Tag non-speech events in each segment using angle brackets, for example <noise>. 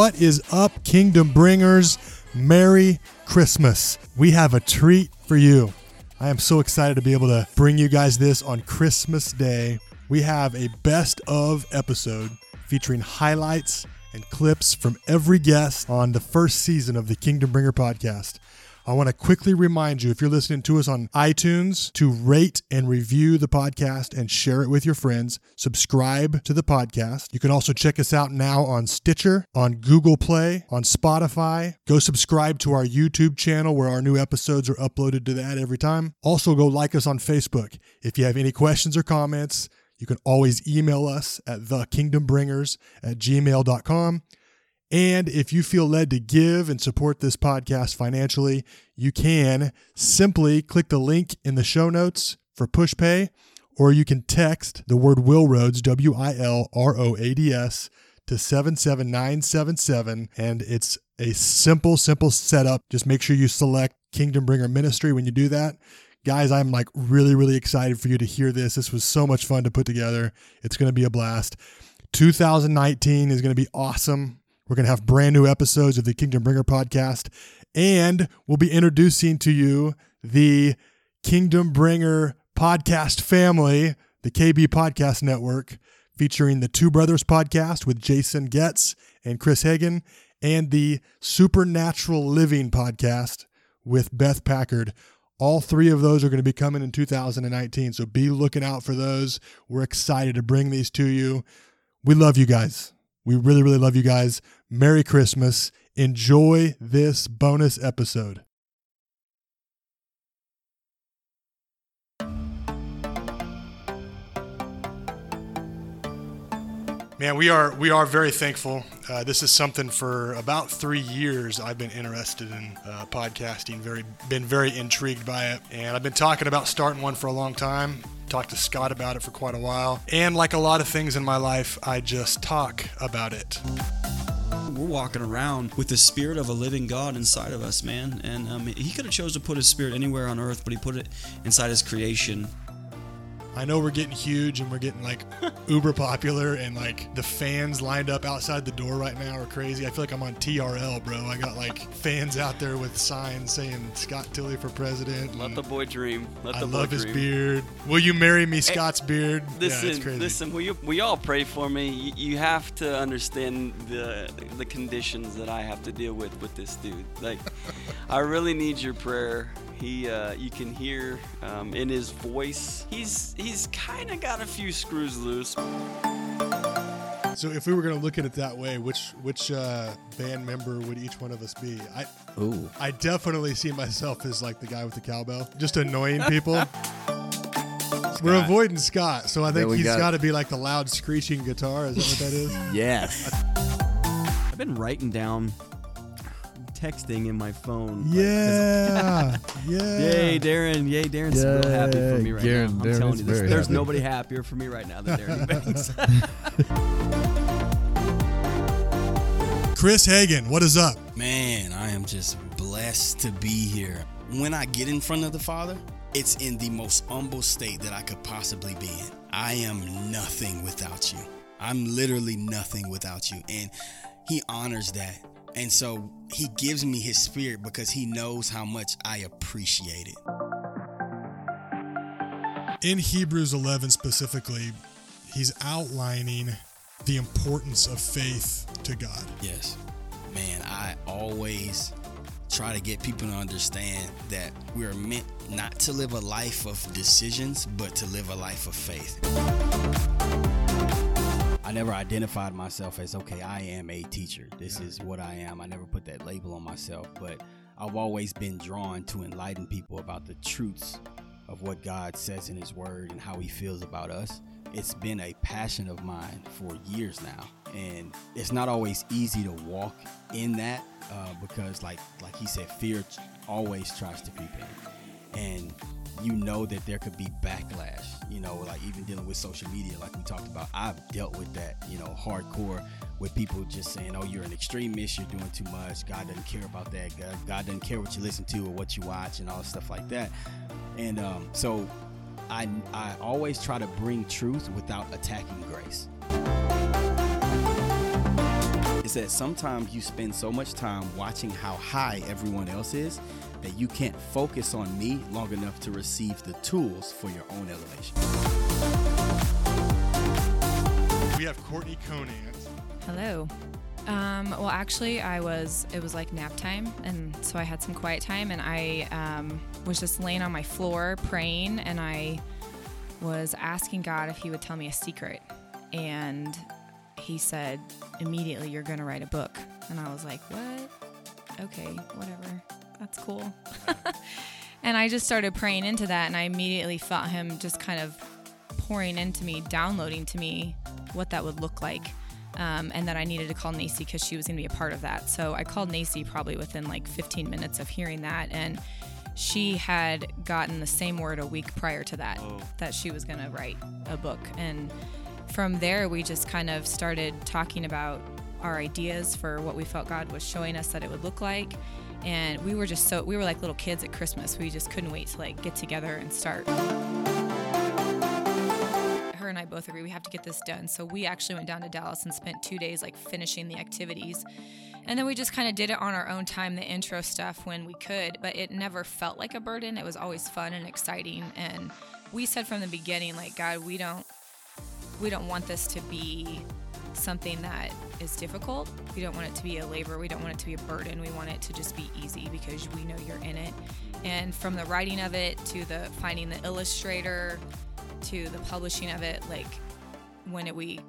What is up, Kingdom Bringers? Merry Christmas. We have a treat for you. I am so excited to be able to bring you guys this on Christmas Day. We have a best of episode featuring highlights and clips from every guest on the first season of the Kingdom Bringer podcast. I want to quickly remind you if you're listening to us on iTunes to rate and review the podcast and share it with your friends. Subscribe to the podcast. You can also check us out now on Stitcher, on Google Play, on Spotify. Go subscribe to our YouTube channel where our new episodes are uploaded to that every time. Also, go like us on Facebook. If you have any questions or comments, you can always email us at thekingdombringers at gmail.com. And if you feel led to give and support this podcast financially, you can simply click the link in the show notes for PushPay, or you can text the word Wilroads, W I L R O A D S, to 77977. And it's a simple, simple setup. Just make sure you select Kingdom Bringer Ministry when you do that. Guys, I'm like really, really excited for you to hear this. This was so much fun to put together. It's going to be a blast. 2019 is going to be awesome. We're going to have brand new episodes of the Kingdom Bringer podcast, and we'll be introducing to you the Kingdom Bringer podcast family, the KB Podcast Network, featuring the Two Brothers podcast with Jason Getz and Chris Hagen, and the Supernatural Living podcast with Beth Packard. All three of those are going to be coming in 2019, so be looking out for those. We're excited to bring these to you. We love you guys. We really, really love you guys. Merry Christmas. Enjoy this bonus episode. Man, we are we are very thankful. Uh, this is something for about three years I've been interested in uh, podcasting. Very been very intrigued by it, and I've been talking about starting one for a long time. Talked to Scott about it for quite a while, and like a lot of things in my life, I just talk about it. We're walking around with the spirit of a living God inside of us, man. And um, he could have chose to put his spirit anywhere on earth, but he put it inside his creation. I know we're getting huge and we're getting like <laughs> uber popular and like the fans lined up outside the door right now are crazy. I feel like I'm on TRL, bro. I got like fans out there with signs saying Scott Tilley for president. Let the boy dream. Let I boy love his beard. Will you marry me, Scott's beard? Listen, yeah, it's crazy. listen. Will you, will you all pray for me? You, you have to understand the the conditions that I have to deal with with this dude. Like, <laughs> I really need your prayer. He, uh, you can hear um, in his voice. He's he's kind of got a few screws loose. So if we were going to look at it that way, which which uh, band member would each one of us be? I Ooh. I definitely see myself as like the guy with the cowbell, just annoying people. <laughs> We're avoiding Scott, so I think he's got- got to be like the loud screeching guitar. Is that what that is? Yes. I've been writing down, texting in my phone. like, 'cause- Yeah, <laughs> yeah. Yay, Darren! Yay, Darren's real happy for me right Darren- now. I'm Darren telling you, this, there's happy. nobody happier for me right now than Darren <laughs> Banks. <laughs> Chris Hagen, what is up? Man, I am just blessed to be here. When I get in front of the Father, it's in the most humble state that I could possibly be in. I am nothing without you. I'm literally nothing without you. And He honors that. And so He gives me His Spirit because He knows how much I appreciate it. In Hebrews 11 specifically, he's outlining the importance of faith to God. Yes. Man, I always try to get people to understand that we're meant not to live a life of decisions, but to live a life of faith. I never identified myself as, okay, I am a teacher. This is what I am. I never put that label on myself, but I've always been drawn to enlighten people about the truths of what God says in His Word and how He feels about us. It's been a passion of mine for years now, and it's not always easy to walk in that uh, because, like like he said, fear always tries to creep in, and you know that there could be backlash. You know, like even dealing with social media, like we talked about. I've dealt with that, you know, hardcore with people just saying, "Oh, you're an extremist. You're doing too much. God doesn't care about that. God, God doesn't care what you listen to or what you watch and all stuff like that." And um, so, I I always try to bring truth without attacking grace. said sometimes you spend so much time watching how high everyone else is that you can't focus on me long enough to receive the tools for your own elevation. We have Courtney Conant. Hello. Um, well, actually, I was, it was like nap time. And so I had some quiet time and I um, was just laying on my floor praying and I was asking God if He would tell me a secret. And He said, immediately, you're going to write a book. And I was like, what? Okay, whatever. That's cool. <laughs> and I just started praying into that. And I immediately felt Him just kind of pouring into me, downloading to me what that would look like um, and that I needed to call Nacy because she was going to be a part of that. So I called Nacy probably within like 15 minutes of hearing that, and she had gotten the same word a week prior to that Oh. that she was going to write a book, and from there we just kind of started talking about our ideas for what we felt God was showing us that it would look like. And we were just so we were like little kids at Christmas. We just couldn't wait to like get together and start her and I both agree we have to get this done. So we actually went down to Dallas and spent two days like finishing the activities. And then we just kind of did it on our own time, the intro stuff when we could, but it never felt like a burden. It was always fun and exciting. And we said from the beginning, like, God, we don't we don't want this to be something that is difficult. We don't want it to be a labor. We don't want it to be a burden. We want it to just be easy because we know you're in it. And from the writing of it to the finding the illustrator to the publishing of it, like when it, we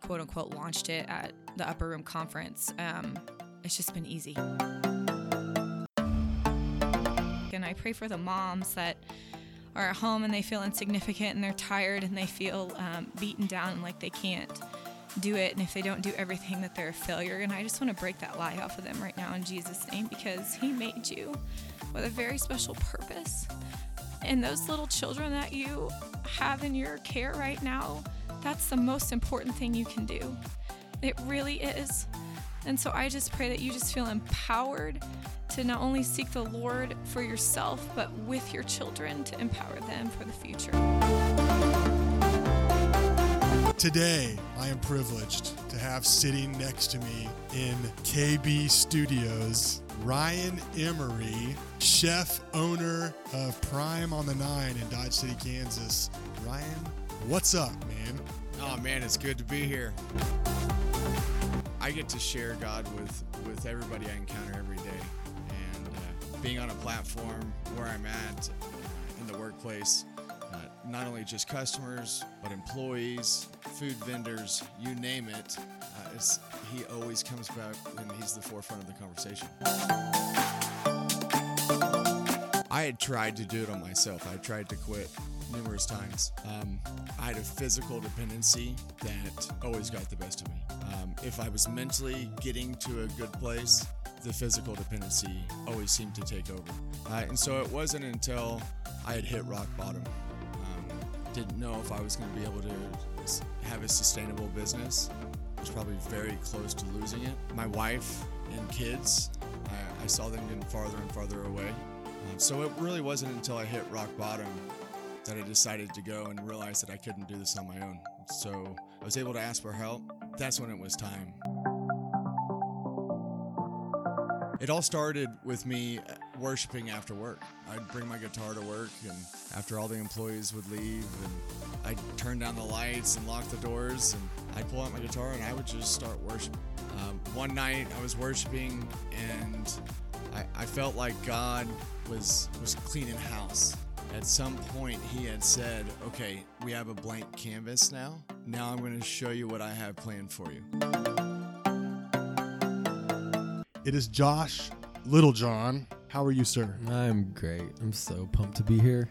quote unquote launched it at the Upper Room Conference, um, it's just been easy. And I pray for the moms that are at home and they feel insignificant and they're tired and they feel um, beaten down and like they can't do it. And if they don't do everything, that they're a failure. And I just want to break that lie off of them right now in Jesus' name because He made you with a very special purpose. And those little children that you have in your care right now, that's the most important thing you can do. It really is. And so I just pray that you just feel empowered to not only seek the Lord for yourself, but with your children to empower them for the future. Today, I am privileged to have sitting next to me in KB Studios Ryan Emery, chef owner of Prime on the Nine in Dodge City, Kansas. Ryan, what's up, man? Oh man, it's good to be here. I get to share God with with everybody I encounter every day, and uh, being on a platform where I'm at uh, in the workplace, not only just customers but employees, food vendors, you name it. Uh, he always comes back and he's the forefront of the conversation. I had tried to do it on myself. I tried to quit numerous times. Um, I had a physical dependency that always got the best of me. Um, if I was mentally getting to a good place, the physical dependency always seemed to take over. Uh, and so it wasn't until I had hit rock bottom, didn't know if I was going to be able to have a sustainable business. I was probably very close to losing it. My wife and kids, I, I saw them getting farther and farther away. Um, so it really wasn't until I hit rock bottom that I decided to go and realize that I couldn't do this on my own. So I was able to ask for help. That's when it was time. It all started with me worshiping after work. I'd bring my guitar to work, and after all the employees would leave, and I'd turn down the lights and lock the doors, and I'd pull out my guitar and I would just start worshiping. Um, one night I was worshiping, and I, I felt like God was was cleaning house. At some point, He had said, "Okay, we have a blank canvas now. Now I'm going to show you what I have planned for you." It is Josh Littlejohn. How are you, sir? I'm great. I'm so pumped to be here.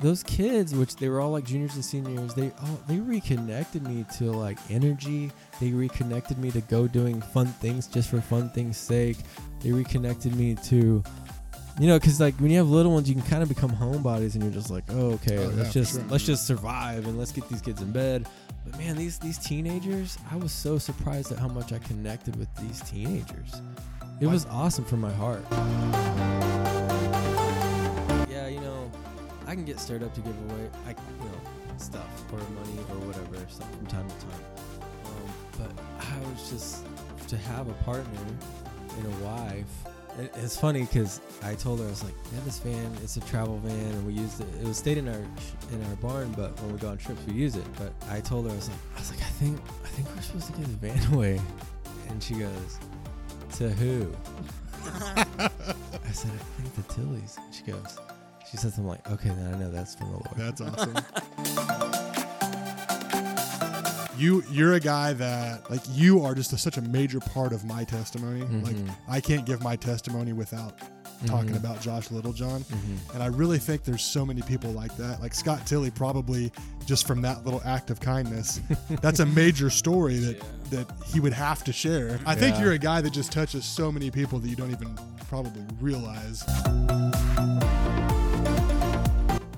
Those kids, which they were all like juniors and seniors, they all they reconnected me to like energy. They reconnected me to go doing fun things just for fun things' sake. They reconnected me to, you know, because like when you have little ones, you can kind of become homebodies, and you're just like, oh, okay, Oh, let's for just sure. let's just survive and let's get these kids in bed. But man, these these teenagers, I was so surprised at how much I connected with these teenagers. It was awesome for my heart. Yeah, you know, I can get stirred up to give away, I, you know, stuff or money or whatever stuff from time to time. Um, but I was just, to have a partner and a wife. It, it's funny because I told her I was like, "We have this van. It's a travel van, and we used it. It was stayed in our in our barn, but when we go on trips, we use it." But I told her I was like, "I was like, I think I think we're supposed to give the van <laughs> away," and she goes, "To who?" <laughs> I said, "I think the Tilleys." She goes, she says, "I'm like, okay, then I know that's from the Lord." That's awesome. <laughs> you you're a guy that like you are just a, such a major part of my testimony. Like Mhm. I can't give my testimony without talking Mhm. about Josh Littlejohn. Mhm. And I really think there's so many people like that. Like Scott Tilley probably just from that little act of kindness. <laughs> that's a major story that that he would have to share. I think you're a guy that just touches so many people that you don't even probably realize.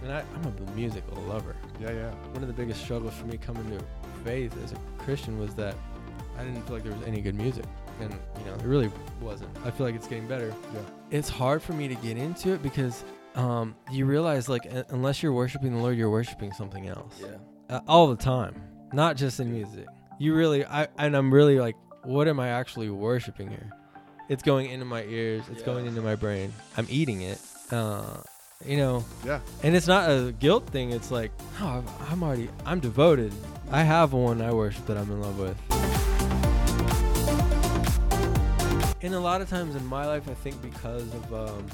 And I, I'm a musical lover. Yeah, yeah. One of the biggest struggles for me coming to faith as a Christian was that I didn't feel like there was any good music. And, you know, it really wasn't. I feel like it's getting better. Yeah. It's hard for me to get into it because um, you realize, like, un- unless you're worshiping the Lord, you're worshiping something else. Yeah. Uh, all the time, not just in music. You really, I, and I'm really like, what am I actually worshiping here? It's going into my ears, it's Yeah. going into my brain. I'm eating it. Uh, you know, Yeah. and it's not a guilt thing. It's like, oh, I'm- already, I'm devoted. I have one I worship that I'm in love with. And a lot of times in my life, I think because of, um,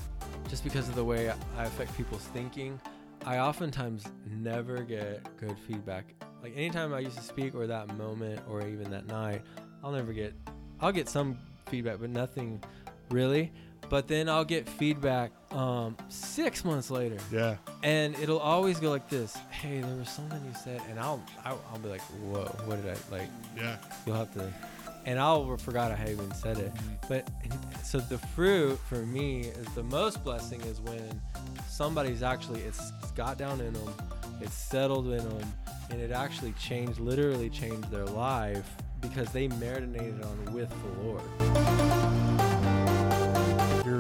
just because of the way I affect people's thinking, I oftentimes never get good feedback. Like anytime I used to speak or that moment or even that night, I'll never get, I'll get some feedback, but nothing really. But then I'll get feedback um, six months later Yeah. and it'll always go like this hey there was something you said and i'll i'll, I'll be like whoa what did i like Yeah. you'll have to and i'll forgot i even said it but so the fruit for me is the most blessing is when somebody's actually it's, it's got down in them it's settled in them and it actually changed literally changed their life because they marinated on with the lord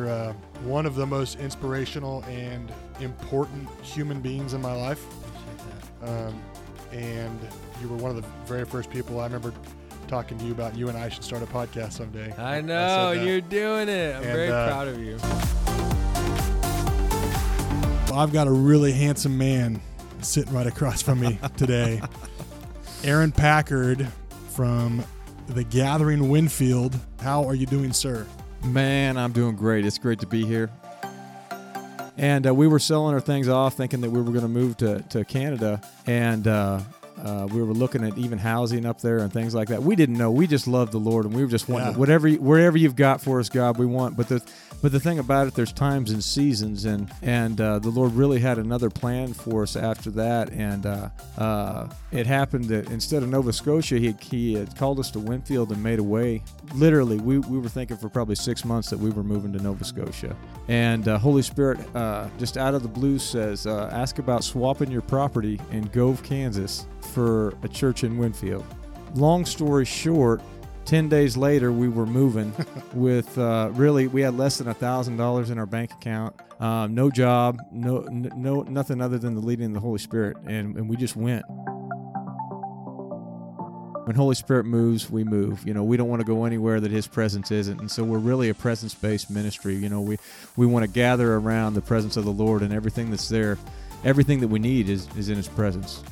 Uh, one of the most inspirational and important human beings in my life. Um, and you were one of the very first people I remember talking to you about. You and I should start a podcast someday. i know that. you're doing it i'm And, very uh, proud of you I've got a really handsome man sitting right across from me <laughs> today. Aaron Packard from the Gathering Winfield. How are you doing, sir? Man, I'm doing great. It's great to be here. And uh, we were selling our things off, thinking that we were going to move to to Canada, and uh, uh, we were looking at even housing up there and things like that. We didn't know. We just loved the Lord, and we were just wanting Yeah. whatever, wherever you've got for us, God, we want. But the but the thing about it, there's times and seasons, and and uh, the Lord really had another plan for us after that, and uh, uh, it happened that instead of Nova Scotia, he he had called us to Winfield and made a way. Literally, we, we were thinking for probably six months that we were moving to Nova Scotia, and uh, Holy Spirit uh, just out of the blue says, uh, ask about swapping your property in Gove, Kansas, for a church in Winfield. Long story short. 10 days later we were moving <laughs> with uh, really we had less than a thousand dollars in our bank account um, no job no no nothing other than the leading of the holy spirit and, and we just went when holy spirit moves we move you know we don't want to go anywhere that his presence isn't and so we're really a presence-based ministry you know we we want to gather around the presence of the lord and everything that's there everything that we need is, is in his presence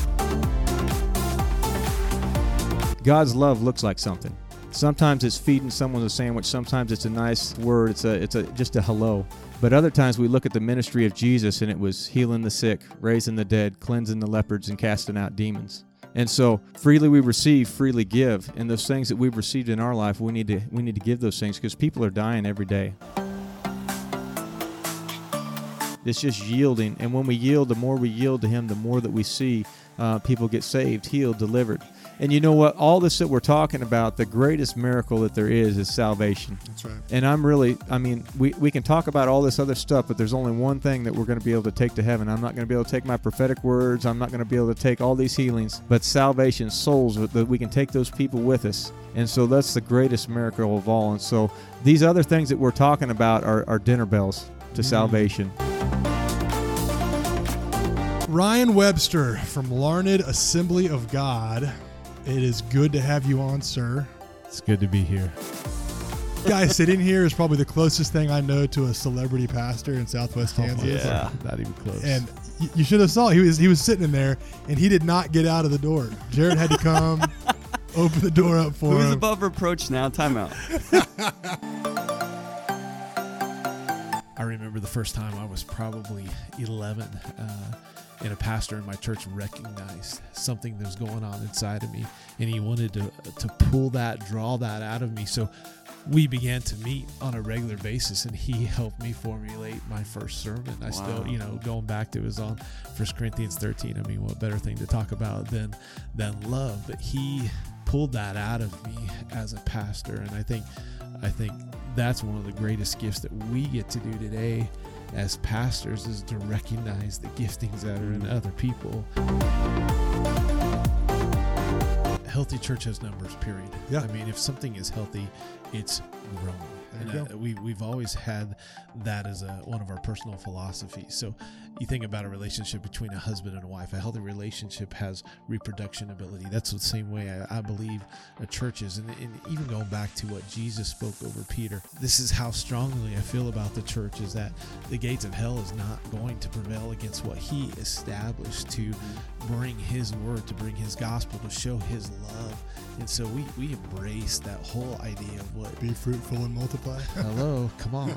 God's love looks like something. Sometimes it's feeding someone a sandwich. Sometimes it's a nice word. It's a it's a just a hello. But other times we look at the ministry of Jesus and it was healing the sick, raising the dead, cleansing the leopards, and casting out demons. And so freely we receive, freely give. And those things that we've received in our life, we need to we need to give those things because people are dying every day. It's just yielding, and when we yield, the more we yield to Him, the more that we see uh, people get saved, healed, delivered. And you know what? All this that we're talking about, the greatest miracle that there is, is salvation. That's right. And I'm really, I mean, we, we can talk about all this other stuff, but there's only one thing that we're going to be able to take to heaven. I'm not going to be able to take my prophetic words. I'm not going to be able to take all these healings, but salvation, souls, that we can take those people with us. And so that's the greatest miracle of all. And so these other things that we're talking about are, are dinner bells to mm-hmm. salvation. Ryan Webster from Larned Assembly of God. It is good to have you on, sir. It's good to be here. guy sitting here is probably the closest thing I know to a celebrity pastor in Southwest Kansas. Yeah. Not even close. And y- you should have saw he was he was sitting in there and he did not get out of the door. Jared had to come <laughs> open the door up for him. Who's him. above reproach now? Timeout. <laughs> I remember the first time I was probably 11, uh, and a pastor in my church recognized something that was going on inside of me, and he wanted to to pull that, draw that out of me. So we began to meet on a regular basis, and he helped me formulate my first sermon. I still, you know, going back to it was on First Corinthians 13. I mean, what better thing to talk about than than love? But he pulled that out of me as a pastor, and I think I think that's one of the greatest gifts that we get to do today as pastors is to recognize the giftings that are in other people. Healthy church has numbers, period. Yeah. I mean, if something is healthy, it's growing. And uh, we, we've always had that as a, one of our personal philosophies. So you think about a relationship between a husband and a wife. A healthy relationship has reproduction ability. That's the same way I, I believe a church is. And, and even going back to what Jesus spoke over Peter, this is how strongly I feel about the church is that the gates of hell is not going to prevail against what he established to bring his word, to bring his gospel, to show his love. And so we, we embrace that whole idea of what Be fruitful and multiply. <laughs> Hello, come on.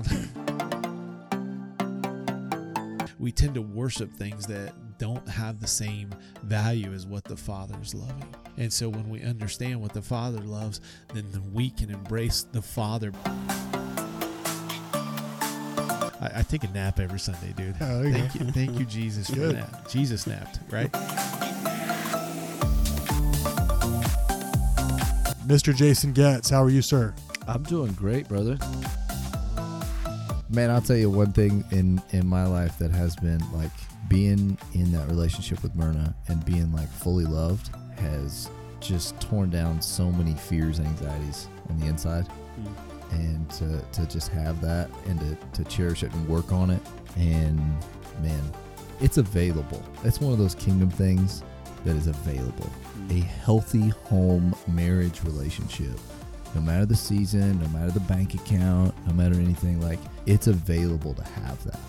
we tend to worship things that don't have the same value as what the Father is loving. And so when we understand what the Father loves, then we can embrace the Father. I, I take a nap every Sunday, dude. Oh, thank you, thank you, Jesus, for that. Jesus napped, right? Mr. Jason Getz, how are you, sir? I'm doing great, brother. Man, I'll tell you one thing in in my life that has been like being in that relationship with Myrna and being like fully loved has just torn down so many fears and anxieties on the inside. Mm. And to, to just have that and to, to cherish it and work on it. And man, it's available. It's one of those kingdom things that is available. Mm. A healthy home marriage relationship no matter the season, no matter the bank account, no matter anything, like it's available to have that.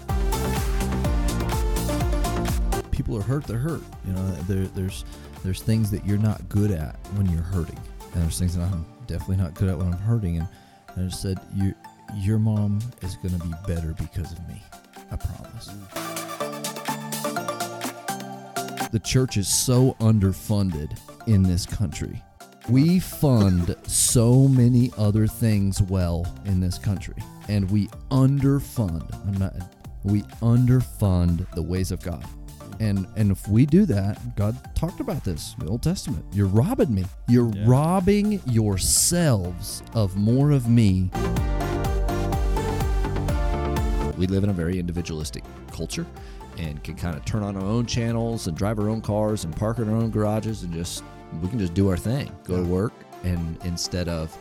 People are hurt, they're hurt. You know, there, there's there's things that you're not good at when you're hurting, and there's things that I'm definitely not good at when I'm hurting. And I just said, your your mom is going to be better because of me. I promise. The church is so underfunded in this country. We fund so many other things well in this country, and we underfund. I'm not. We underfund the ways of God, and and if we do that, God talked about this in the Old Testament. You're robbing me. You're Yeah. robbing yourselves of more of me. We live in a very individualistic culture and can kind of turn on our own channels and drive our own cars and park in our own garages and just we can just do our thing, go to work and instead of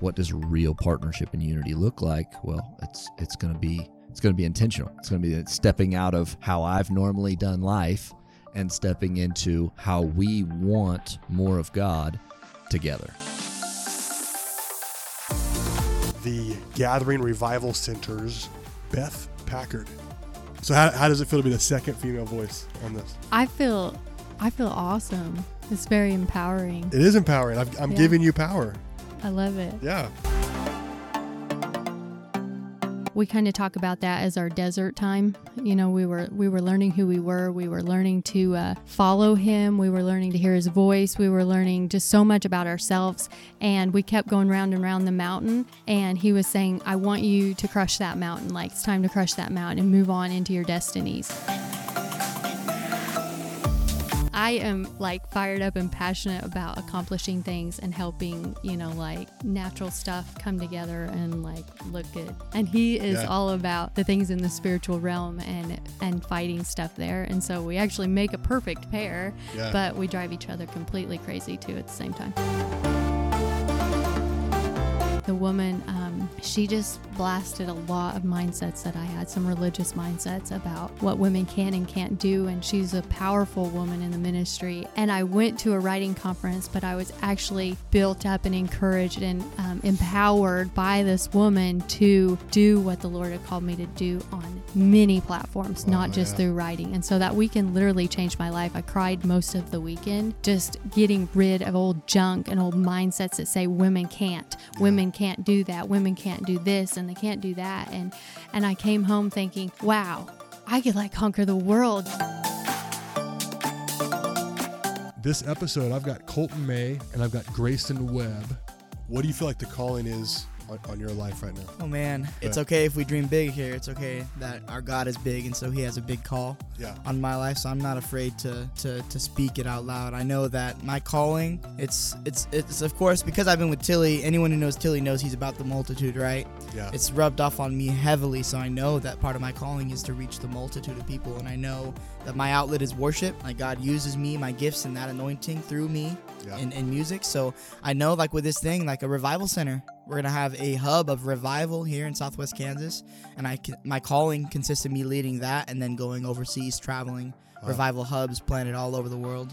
what does real partnership and unity look like? Well, it's it's going to be it's going to be intentional. It's going to be stepping out of how I've normally done life and stepping into how we want more of God together. The Gathering Revival Center's Beth Packard. So, how, how does it feel to be the second female voice on this? I feel I feel awesome. It's very empowering. It is empowering. I've, I'm Yeah. giving you power. I love it. Yeah. We kind of talk about that as our desert time. You know, we were we were learning who we were. We were learning to uh, follow him. We were learning to hear his voice. We were learning just so much about ourselves. And we kept going round and round the mountain. And he was saying, "I want you to crush that mountain. Like it's time to crush that mountain and move on into your destinies." I am like fired up and passionate about accomplishing things and helping, you know, like natural stuff come together and like look good. And he is Yeah. all about the things in the spiritual realm and and fighting stuff there. And so we actually make a perfect pair, Yeah. but we drive each other completely crazy too at the same time. The woman, um, she just blasted a lot of mindsets that I had, some religious mindsets about what women can and can't do. And she's a powerful woman in the ministry. And I went to a writing conference, but I was actually built up and encouraged and um, empowered by this woman to do what the Lord had called me to do on many platforms, oh, not just yeah. through writing. And so that weekend literally changed my life. I cried most of the weekend, just getting rid of old junk and old mindsets that say women can't, women can't do that, women can't do this, and they can't do that. And and I came home thinking, wow, I could like conquer the world. This episode, I've got Colton May and I've got Grayson Webb. What do you feel like the calling is on, on your life right now? Oh man, it's okay if we dream big here. It's okay that our God is big, and so He has a big call Yeah. on my life. So I'm not afraid to to, to speak it out loud. I know that my calling, it's it's it's of course because I've been with Tilley. Anyone who knows Tilley knows he's about the multitude, right? Yeah. It's rubbed off on me heavily, so I know that part of my calling is to reach the multitude of people, and I know that my outlet is worship. Like God uses me, my gifts, and that anointing through me Yeah. in, in music. So I know, like with this thing, like a revival center, we're gonna have a hub of revival here in Southwest Kansas, and I my calling consists of me leading that, and then going overseas, traveling, Wow. revival hubs planted all over the world.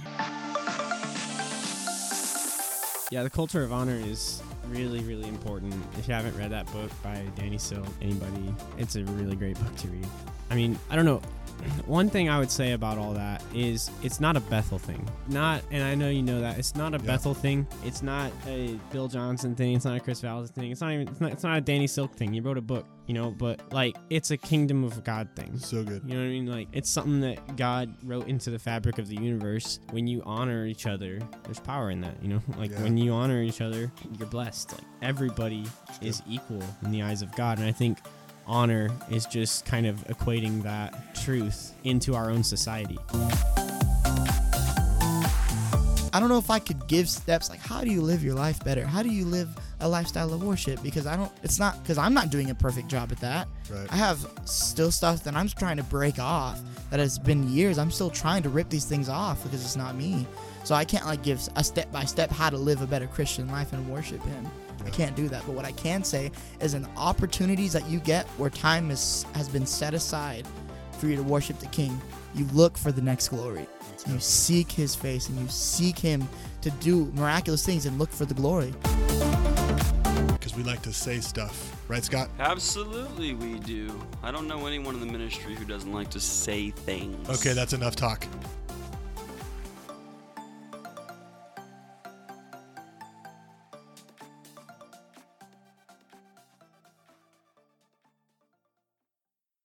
Yeah, the culture of honor is really, really important. If you haven't read that book by Danny Silk, anybody, it's a really great book to read. I mean, I don't know. One thing I would say about all that is it's not a Bethel thing. Not, and I know you know that it's not a Yeah. Bethel thing. It's not a Bill Johnson thing. It's not a Kris Vallotton thing. It's not even. It's not. It's not a Danny Silk thing. You wrote a book, you know. But like, it's a kingdom of God thing. So good. You know what I mean? Like it's something that God wrote into the fabric of the universe. When you honor each other, there's power in that. You know, <laughs> like Yeah. when you honor each other, you're blessed. Like everybody is equal in the eyes of God, and I think honor is just kind of equating that truth into our own society. I don't know if I could give steps like how do you live your life better? How do you live a lifestyle of worship? Because I don't. It's not because I'm not doing a perfect job at that. Right. I have still stuff that I'm just trying to break off that has been years. I'm still trying to rip these things off because it's not me. So I can't like give a step by step how to live a better Christian life and worship Him. I can't do that. But what I can say is, in opportunities that you get where time is has been set aside for you to worship the King, you look for the next glory. You seek His face and you seek Him to do miraculous things and look for the glory. Because we like to say stuff. Right, Scott? Absolutely, we do. I don't know anyone in the ministry who doesn't like to say things. Okay, that's enough talk.